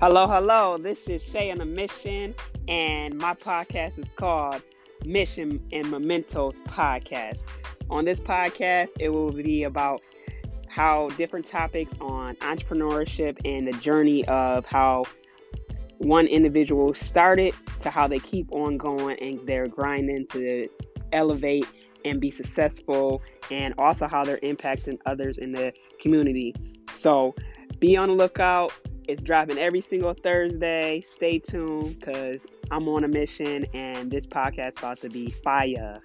Hello, hello. This is Shay on a Mission, and my podcast is called Mission and Mementos Podcast. On this podcast, it will be about how different topics on entrepreneurship and the journey of how one individual started to how they keep on going and they're grinding to elevate and be successful, and also how they're impacting others in the community. So be on the lookout. It's dropping every single Thursday. Stay tuned because I'm on a mission and this podcast about to be fire.